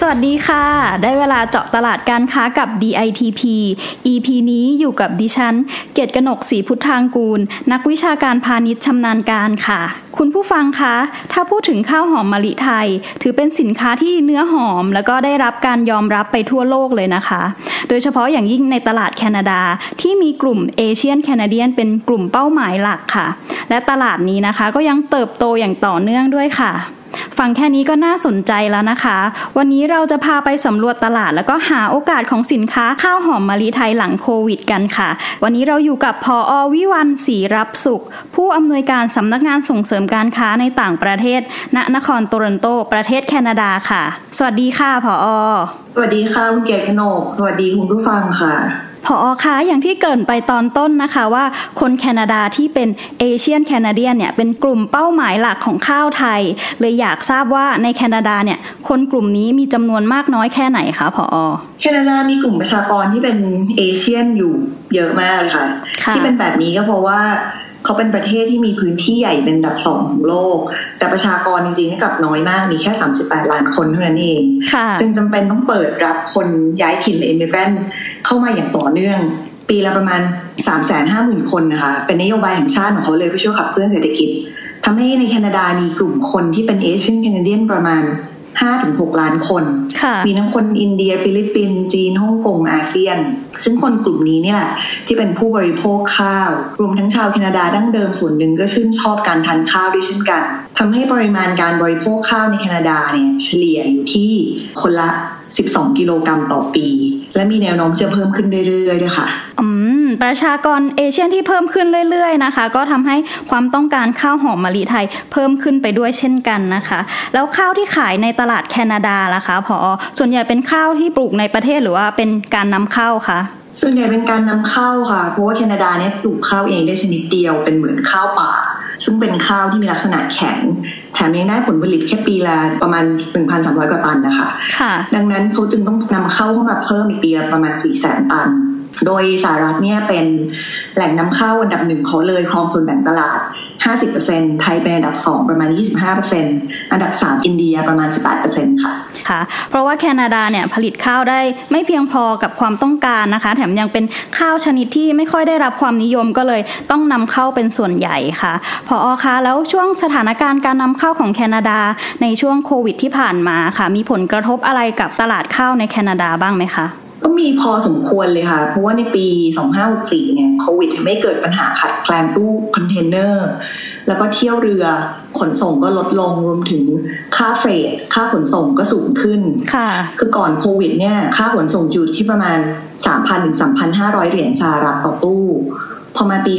สวัสดีค่ะ ได้เวลาเจาะตลาดการค้ากับ DITP EP นี้อยู่กับดิฉัน เกตกนกศรีพุทธางกูล นักวิชาการพาณิชย์ชำนาญการค่ะ คุณผู้ฟังคะ ถ้าพูดถึงข้าวหอมมะลิไทย ถือเป็นสินค้าที่เนื้อหอม แล้วก็ได้รับการยอมรับไปทั่วโลกเลยนะคะ โดยเฉพาะอย่างยิ่งในตลาดแคนาดาที่มีกลุ่มเอเชียนแคนาเดียนเป็นกลุ่มเป้าหมายหลักค่ะ และตลาดนี้นะคะก็ยังเติบโตอย่างต่อเนื่องด้วยค่ะ ฟังแค่นี้ก็น่าสนใจแล้วนะคะ วันนี้เราจะพาไปสำรวจตลาด แล้วก็หาโอกาสของสินค้าข้าวหอมมะลิไทยหลังโควิด กันค่ะ วันนี้เราอยู่กับพออวิวันศรีรับสุข ผู้อำนวยการสำนักงานส่งเสริมการค้าในต่างประเทศ ณนครโตรอนโต ประเทศแคนาดาค่ะ สวัสดีค่ะพออสวัสดีค่ะคุณเกียรติกนกสวัสดีคุณผู้ฟังค่ะ พออคะอย่างที่เกริ่นไปตอนต้นนะคะว่าคนแคนาดาที่เป็นเอเชียนแคนาเดียนเนี่ยเป็นกลุ่มเป้าหมายหลักของข้าวไทย เลยอยากทราบว่าในแคนาดาเนี่ยคนกลุ่มนี้มีจำนวนมากน้อยแค่ไหนคะพออแคนาดามีกลุ่มประชากรที่เป็นเอเชียนอยู่เยอะมากเลยค่ะค่ะที่เป็นแบบนี้ก็เพราะว่า เขาเป็นประเทศที่มีพื้นที่ใหญ่เป็นอันดับสองของโลก แต่ประชากรจริงๆกลับน้อยมาก มีแค่ 38 ล้านคนเท่านั้นเองค่ะจึงจำเป็นต้องเปิดรับคนย้ายถิ่นหรือเอมิเกรนเข้ามาอย่างต่อเนื่อง ปีละประมาณ 3 5 0 0 0 0 คนนะคะ เป็นนโยบายแห่งชาติของเขาเลยเพื่อช่วยขับเคลื่อนเศรษฐกิจทำให้ในแคนาดามีกลุ่มคนที่เป็น Asian Canadian ประมาณ 5-6ล้านคนค่ะมีทั้งคนอินเดีย ฟิลิปปินส์จีนฮ่องกงอาเซียน ซึ่งคนกลุ่มนี้เนี่ยที่เป็นผู้บริโภคข้าว รวมทั้งชาวแคนาดาดั้งเดิมส่วนหนึ่งก็ชื่นชอบการทานข้าวด้วยเช่นกันทำให้ปริมาณการบริโภคข้าวในแคนาดาเนี่ยเฉลี่ยอยู่ที่คนละ 12 กิโลกรัมต่อปี และมีแนวโน้มจะเพิ่มขึ้นเรื่อยๆด้วยค่ะ อืม ประชากรเอเชียนที่เพิ่มขึ้นเรื่อยๆนะคะ ก็ทำให้ความต้องการข้าวหอมมะลิไทยเพิ่มขึ้นไปด้วยเช่นกันนะคะ แล้วข้าวที่ขายในตลาดแคนาดาล่ะคะพอส่วนใหญ่เป็นข้าวที่ปลูกในประเทศหรือว่าเป็นการนำเข้าคะ ส่วนใหญ่เป็นการนำเข้าค่ะ เพราะว่าแคนาดาเนี่ยปลูกข้าวเองได้ชนิดเดียวเป็นเหมือนข้าวป่า ซึ่งเป็นข้าวที่มีลักษณะแข็ง แถมยังได้ผลผลิตแค่ปีละประมาณ 1,300 กว่าตันนะคะค่ะ ดังนั้นเขาจึงต้องนำเข้าเข้ามาเพิ่มอีกปีละประมาณ 4 0 0 0 0 0 ตัน โดยสหรัฐเนี่ยเป็นแหล่งนำเข้าอันดับหนึ่งเขาเลยครองส่วนแบ่งตลาด 50%ไทยเป็นอันดับ 2 ประมาณ 25%อันดับ 3 อินเดียประมาณ 18%ค่ะค่ะ เพราะว่าแคนาดาเนี่ยผลิตข้าวได้ไม่เพียงพอกับความต้องการนะคะ แถมยังเป็นข้าวชนิดที่ไม่ค่อยได้รับความนิยมก็เลยต้องนำเข้าเป็นส่วนใหญ่ค่ะ พออคะแล้วช่วงสถานการณ์การนำเข้าของแคนาดาในช่วงโควิดที่ผ่านมาค่ะ มีผลกระทบอะไรกับตลาดข้าวในแคนาดาบ้างไหมคะ ก็มีพอสมควรเลยค่ะ เพราะว่าในปี 2564 เนี่ยโควิดทำให้เกิดปัญหาขาดแคลนตู้คอนเทนเนอร์ แล้วก็เที่ยวเรือขนส่งก็ลดลงรวมถึงค่าเฟรทค่าขนส่งก็สูงขึ้นค่ะ คือก่อนโควิดเนี่ยค่าขนส่งอยู่ที่ประมาณ 3,000ถึง3,500 เหรียญสหรัฐต่อตู้ พอมาปี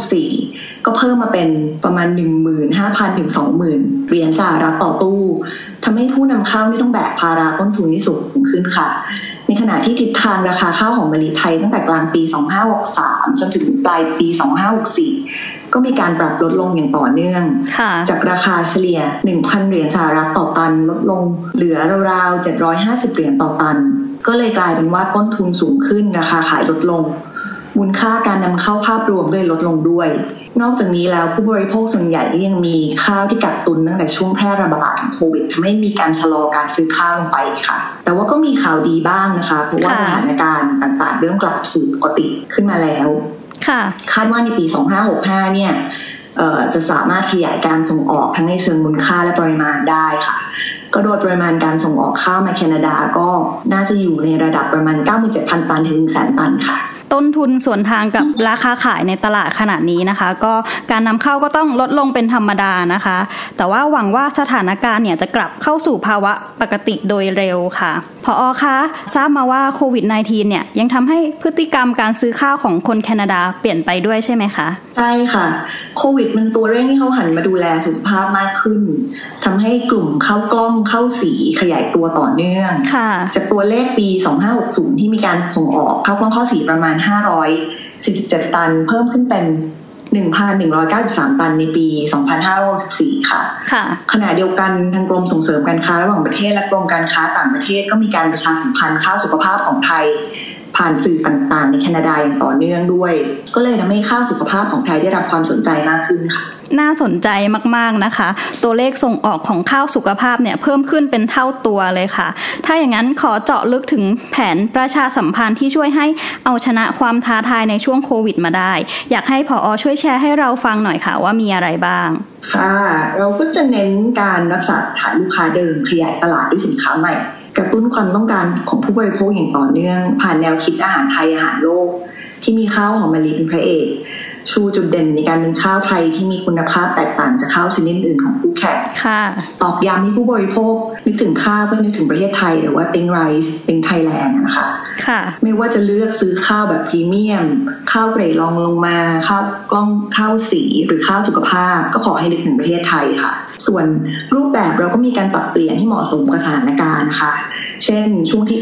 2564 ก็เพิ่มมาเป็นประมาณ 15,000ถึง20,000 เหรียญสหรัฐต่อตู้ทำให้ผู้นำเข้านี่ต้องแบกภาระต้นทุนที่สูงขึ้นค่ะ ในขณะที่ทิศทางราคาข้าวหอมมะลิไทยตั้งแต่กลางปี 2563 จนถึงปลายปี 2564 ก็มีการปรับลดลงอย่างต่อเนื่องค่ะจากราคาเฉลี่ย 1,000 เหรียญสหรัฐต่อตันลดลงเหลือราวๆ 750 เหรียญต่อตัน ก็เลยกลายเป็นว่าต้นทุนสูงขึ้นราคาขายลดลง มูลค่าการนำเข้าภาพรวมก็เลยลดลงด้วย นอกจากนี้แล้วผู้บริโภคส่วนใหญ่ก็ยังมีข้าวที่กักตุนตั้งแต่ช่วงแพร่ระบาดของโควิดทำให้มีการชะลอการซื้อข้าวลงไปค่ะ แต่ว่าก็มีข่าวดีบ้างนะคะเพราะว่าค่ะสถานการณ์ต่างๆ เริ่มกลับสู่ปกติขึ้นมาแล้วค่ะคาดว่าในปี 2565 เนี่ยเอ่อจะสามารถขยายการส่งออกทั้งในเชิงมูลค่าและปริมาณได้ค่ะ ก็โดยปริมาณการส่งออกข้าวมาแคนาดาก็น่าจะอยู่ในระดับประมาณ 97,000 ตันถึง100,000 ตันค่ะ ต้นทุนส่วนทางกับราคาขายในตลาดขนาดนี้นะคะ ก็การนำเข้าก็ต้องลดลงเป็นธรรมดานะคะ แต่ว่าหวังว่าสถานการณ์เนี่ยจะกลับเข้าสู่ภาวะปกติโดยเร็วค่ะพออคะทราบมาว่าโควิด -19 เนี่ยยังทำให้พฤติกรรมการซื้อข้าวของคนแคนาดาเปลี่ยนไปด้วยใช่ไหมคะ ใช่ค่ะโควิดมันตัวเร่งให้เขาหันมาดูแลสุขภาพมากขึ้นทำให้กลุ่มข้าวกล้องข้าวสีขยายตัวต่อเนื่องค่ะจากตัวเลขปี 2560 ที่มีการส่งออกข้าวกล้องข้าวสีประมาณ547 ตัน เพิ่มขึ้นเป็น 1,193 ตันในปี 2564 ค่ะ ค่ะ ขณะเดียวกันทางกรมส่งเสริมการค้าระหว่างประเทศและกรมการค้าต่างประเทศก็มีการประชาสัมพันธ์ข้าวสุขภาพของไทย ผ่านสื่อต่างๆ ในแคนาดาอย่างต่อเนื่องด้วย ก็เลยทำให้ข้าวสุขภาพของไทยได้รับความสนใจมากขึ้นค่ะ น่าสนใจมากๆนะคะ ตัวเลขส่งออกของข้าวสุขภาพเนี่ยเพิ่มขึ้นเป็นเท่าตัวเลยค่ะ ถ้าอย่างนั้นขอเจาะลึกถึงแผนประชาสัมพันธ์ที่ช่วยให้เอาชนะความท้าทายในช่วงโควิดมาได้ อยากให้ผออช่วยแชร์ให้เราฟังหน่อยค่ะว่ามีอะไรบ้าง ค่ะ เราก็จะเน้นการรักษาฐานลูกค้าเดิมขยายตลาดด้วยสินค้าใหม่กระตุ้นความต้องการของผู้บริโภคอย่างต่อเนื่อง ผ่านแนวคิดอาหารไทยอาหารโลก ที่มีข้าวหอมมะลิเป็นพระเอก ชูจุดเด่นในการเป็นข้าวไทยที่มีคุณภาพแตกต่างจากข้าวชนิดอื่นของคู่แข่งค่ะตอกย้ำให้ผู้บริโภค นึกถึงข้าวก็นึกถึงประเทศไทยหรือว่า think rice think Thailand นะคะค่ะ ไม่ว่าจะเลือกซื้อข้าวแบบพรีเมียม ข้าวเกรดรองลงมา ข้าวกล้องข้าวสีหรือข้าวสุขภาพ ก็ขอให้นึกถึงประเทศไทยค่ะ ส่วนรูปแบบเราก็มีการปรับเปลี่ยนให้เหมาะสมกับสถานการณ์นะคะเช่นช่วงที่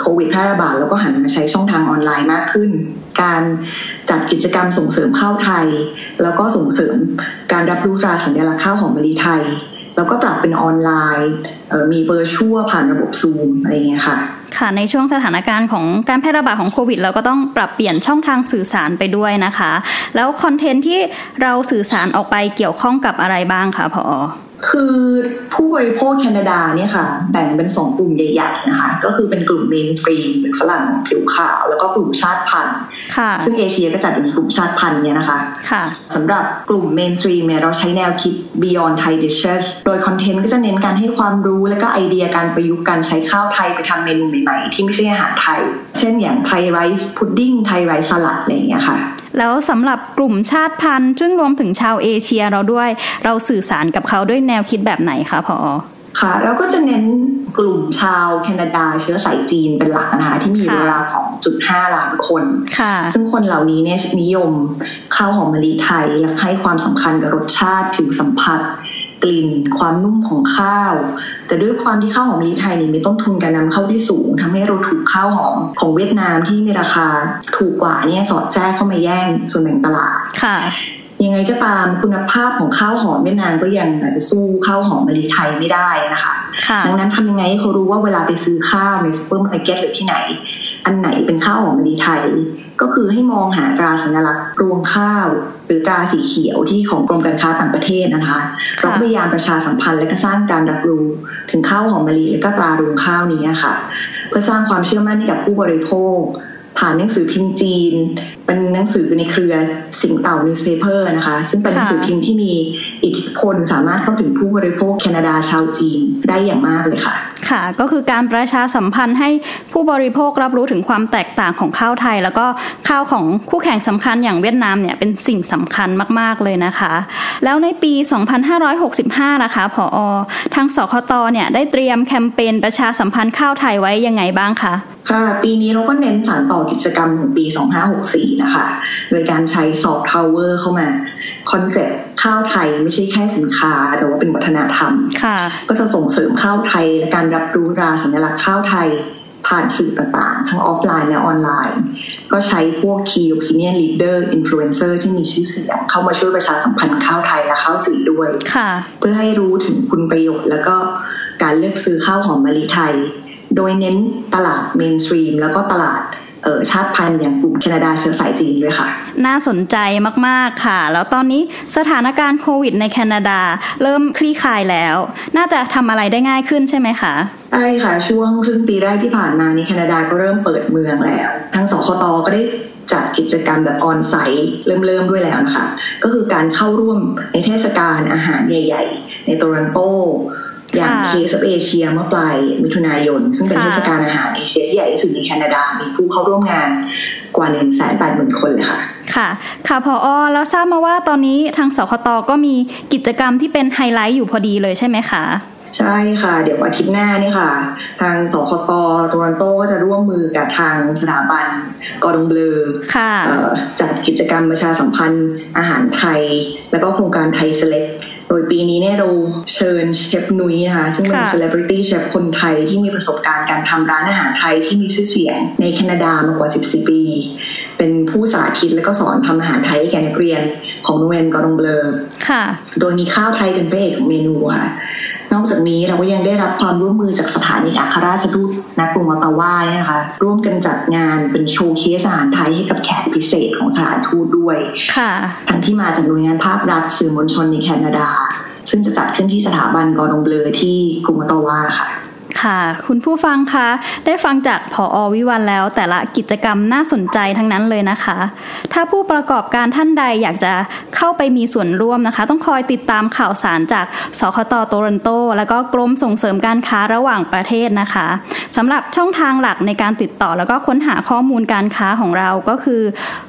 โควิดแพร่ระบาดเราก็หันมาใช้ช่องทางออนไลน์มากขึ้น การจัดกิจกรรมส่งเสริมข้าวไทย แล้วก็ส่งเสริมการรับรู้ตราสัญลักษณ์ข้าวหอมมะลิไทย แล้วก็ปรับเป็นออนไลน์มีเบอร์ชั่วผ่านระบบซูมอะไรเงี้ยค่ะ ค่ะในช่วงสถานการณ์ของการแพร่ระบาดของโควิด เราก็ต้องปรับเปลี่ยนช่องทางสื่อสารไปด้วยนะคะ แล้วคอนเทนต์ที่เราสื่อสารออกไปเกี่ยวข้องกับอะไรบ้างคะพอ คือผู้บริโภคแคนาดาเนี่ยค่ะ แบ่งเป็นสองกลุ่มใหญ่ๆนะคะ ก็คือเป็นกลุ่ม mainstream เป็นฝรั่งผิวขาว แล้วก็กลุ่มชาติพันธุ์ค่ะซึ่งเอเชียก็จัดเป็นกลุ่มชาติพันธุ์เนี่ยนะคะค่ะสำหรับกลุ่ม mainstream เนี่ยเราใช้แนวคิด Beyond Thai Dishes โดยคอนเทนต์ก็จะเน้นการให้ความรู้และก็ไอเดียการประยุกต์การใช้ข้าวไทยไปทำเมนูใหม่ๆ ที่ไม่ใช่อาหารไทย เช่นอย่าง Thai rice pudding Thai rice salad อะไรอย่างเงี้ยค่ะ แล้วสำหรับกลุ่มชาติพันธุ์ ซึ่งรวมถึงชาวเอเชียเราด้วย เราสื่อสารกับเขาด้วยแนวคิดแบบไหนคะพอค่ะแล้วก็จะเน้นกลุ่มชาวแคนาดาเชื้อสายจีนเป็นหลักนะคะที่มีอยู่ค่ะราวๆ2.5 ล้านคนค่ะซึ่งคนเหล่านี้เนี่ยนิยมข้าวหอมมะลิไทยและให้ความสำคัญกับรสชาติผิวสัมผัส กลิ่น ความนุ่มของข้าว แต่ด้วยความที่ข้าวหอมมะลิไทยนี่มีต้นทุนการนำเข้าที่สูงทำให้เราถูกข้าวหอมของเวียดนามที่มีราคาถูกกว่าเนี่ยสอดแทรกเข้ามาแย่งส่วนแบ่งตลาดค่ะยังไงก็ตามคุณภาพของข้าวหอมเวียดนามก็ยังอาจจะสู้ข้าวหอมมะลิไทยไม่ได้นะคะค่ะดังนั้นทำยังไงให้เขารู้ว่าเวลาไปซื้อข้าวในซูเปอร์มาร์เก็ตหรือที่ไหน อันไหนเป็นข้าวหอมมะลิไทย ก็คือให้มองหาตราสัญลักษณ์รวงข้าว หรือตราสีเขียวที่ของกรมการค้าต่างประเทศนะคะเราพยายามประชาสัมพันธ์และก็สร้างการรับรู้ ถึงข้าวหอมมะลิและก็ตรารวงข้าวนี้ค่ะ เพื่อสร้างความเชื่อมั่นให้กับผู้บริโภค ผ่านหนังสือพิมพ์จีน เป็นหนังสือในเครือ Sing Tao Newspaper นะคะ ซึ่งเป็นหนังสือพิมพ์ที่มีอิทธิพลสามารถเข้าถึงผู้บริโภคแคนาดาชาวจีนได้อย่างมากเลยค่ะ ค่ะ ก็คือการประชาสัมพันธ์ให้ผู้บริโภครับรู้ถึงความแตกต่างของข้าวไทย แล้วก็ข้าวของคู่แข่งสำคัญอย่างเวียดนามเนี่ยเป็นสิ่งสำคัญมาก ๆ เลยนะคะ แล้วในปี 2565 นะคะผอทางสคตเนี่ยได้เตรียมแคมเปญประชาสัมพันธ์ข้าวไทยไว้ยังไงบ้างคะ ค่ะ ปีนี้เราก็เน้นสานต่อกิจกรรมของปี 2564 นะคะ โดยการใช้ซอฟต์พาวเวอร์เข้ามา คอนเซ็ปต์ข้าวไทยไม่ใช่แค่สินค้า แต่ว่าเป็นวัฒนธรรมค่ะก็จะส่งเสริมข้าวไทย และการรับรู้ตราสัญลักษณ์ข้าวไทย ผ่านสื่อต่างๆ ทั้งออฟไลน์และออนไลน์ ก็ใช้พวก Key Opinion Leader Influencer ที่มีชื่อเสียง เข้ามาช่วยประชาสัมพันธ์ข้าวไทยและข้าวสีด้วยค่ะเพื่อให้รู้ถึงคุณประโยชน์ แล้วก็การเลือกซื้อข้าวหอมมะลิไทย โดยเน้นตลาด mainstream แล้วก็ตลาดเอ่อชาติพันธุ์อย่างกลุ่มแคนาดาเชื้อสายจีนด้วยค่ะ น่าสนใจมาก ๆ ค่ะ แล้วตอนนี้สถานการณ์โควิดในแคนาดา เริ่มคลี่คลายแล้ว น่าจะทำอะไรได้ง่ายขึ้นใช่ไหมคะใช่ค่ะ ช่วงครึ่งปีแรกที่ผ่านมานี่แคนาดาก็เริ่มเปิดเมืองแล้ว ทางสคตก็ได้จัดกิจกรรมแบบออนไซต์เริ่มเริ่มด้วยแล้วนะคะ ก็คือการเข้าร่วมในเทศกาลอาหารใหญ่ ๆ ในโตรอนโต อย่างค่ะเคสเอเชียเมื่อปลายมิถุนายน ซึ่งเป็นค่ะเทศกาลอาหารเอเชียที่ใหญ่ที่สุดในแคนาดา มีผู้เข้าร่วมงานกว่าหนึ่งแสนแปดหมื่นคนเลยค่ะ ค่ะ ค่ะพอแล้วทราบมาว่าตอนนี้ทางสคตก็มีกิจกรรมที่เป็นไฮไลท์อยู่พอดีเลยใช่ไหมคะใช่ค่ะ เดี๋ยวอาทิตย์หน้านี่ค่ะ ทางสคตโตรอนโตก็จะร่วมมือกับทางสถาบัน Cordon Bleu ค่ะเอ่อจัดกิจกรรมประชาสัมพันธ์อาหารไทย แล้วก็โครงการ Thai Select โดยปีนี้เนี่ยเราเชิญเชฟนุ้ยนะคะซึ่งเป็นค่ะ celebrity chef คนไทยที่มีประสบการณ์การทำร้านอาหารไทยที่มีชื่อเสียงในแคนาดามากกว่า 14 ปี เป็นผู้สาธิตและก็สอนทำอาหารไทยให้แก่นักเรียนของโรงเรียน Cordon Bleu ค่ะ โดยมีข้าวไทยเป็นพระเอกของเมนูค่ะ นอกจากนี้เราก็ยังได้รับความร่วมมือจากสถานเอกอัครราชทูตณกรุงออตตาวาเนี่ยนะคะ ร่วมกันจัดงานเป็น showcase อาหารไทยให้กับแขกพิเศษของสถานทูตด้วยค่ะทั้งที่มาจากหน่วยงานภาครัฐสื่อมวลชนในแคนาดา ซึ่งจะจัดขึ้นที่สถาบัน Cordon Bleu ที่กรุงออตตาวาค่ะ ค่ะคุณผู้ฟังคะได้ฟังจากผออวิวันแล้ว แต่ละกิจกรรมน่าสนใจทั้งนั้นเลยนะคะ ถ้าผู้ประกอบการท่านใดอยากจะเข้าไปมีส่วนร่วมนะคะ ต้องคอยติดตามข่าวสารจากสคตโตรอนโต แล้วก็กรมส่งเสริมการค้าระหว่างประเทศนะคะสำหรับช่องทางหลักในการติดต่อแล้วก็ค้นหาข้อมูลการค้าของเราก็คือ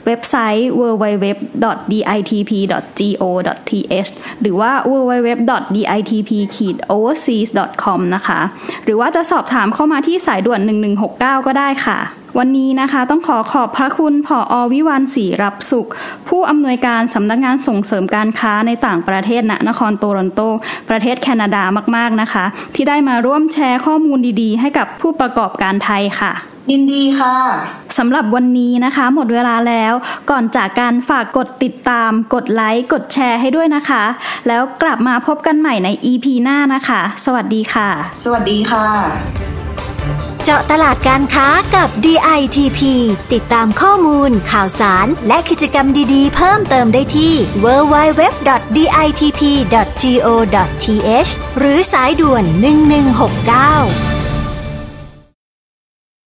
เว็บไซต์ www.ditp.go.th หรือว่า www.ditp-overseas.com นะคะ หรือรือว่าจะสอบถามเข้ามาที่สายด่วน 1169 ก็ได้ค่ะ วันนี้นะคะต้องขอขอบพระคุณผออวิวันศรีรับสุข ผู้อำนวยการสำนักงานส่งเสริมการค้าในต่างประเทศณนครโตรอนโต ประเทศแคนาดามาก ๆนะคะ ที่ได้มาร่วมแชร์ข้อมูลดีๆ ให้กับผู้ประกอบการไทยค่ะ ยินดีค่ะสำหรับวันนี้นะคะ หมดเวลาแล้วก่อนจากการฝากกดติดตาม กดไลค์ กดแชร์ให้ด้วยนะคะ แล้วกลับมาพบกันใหม่ใน EP หน้านะคะ สวัสดีค่ะ สวัสดีค่ะ เจาะตลาดการค้ากับ DITP ติดตามข้อมูล ข่าวสาร และกิจกรรมดีๆ เพิ่มเติมได้ที่ www.ditp.go.th หรือสายด่วน 1169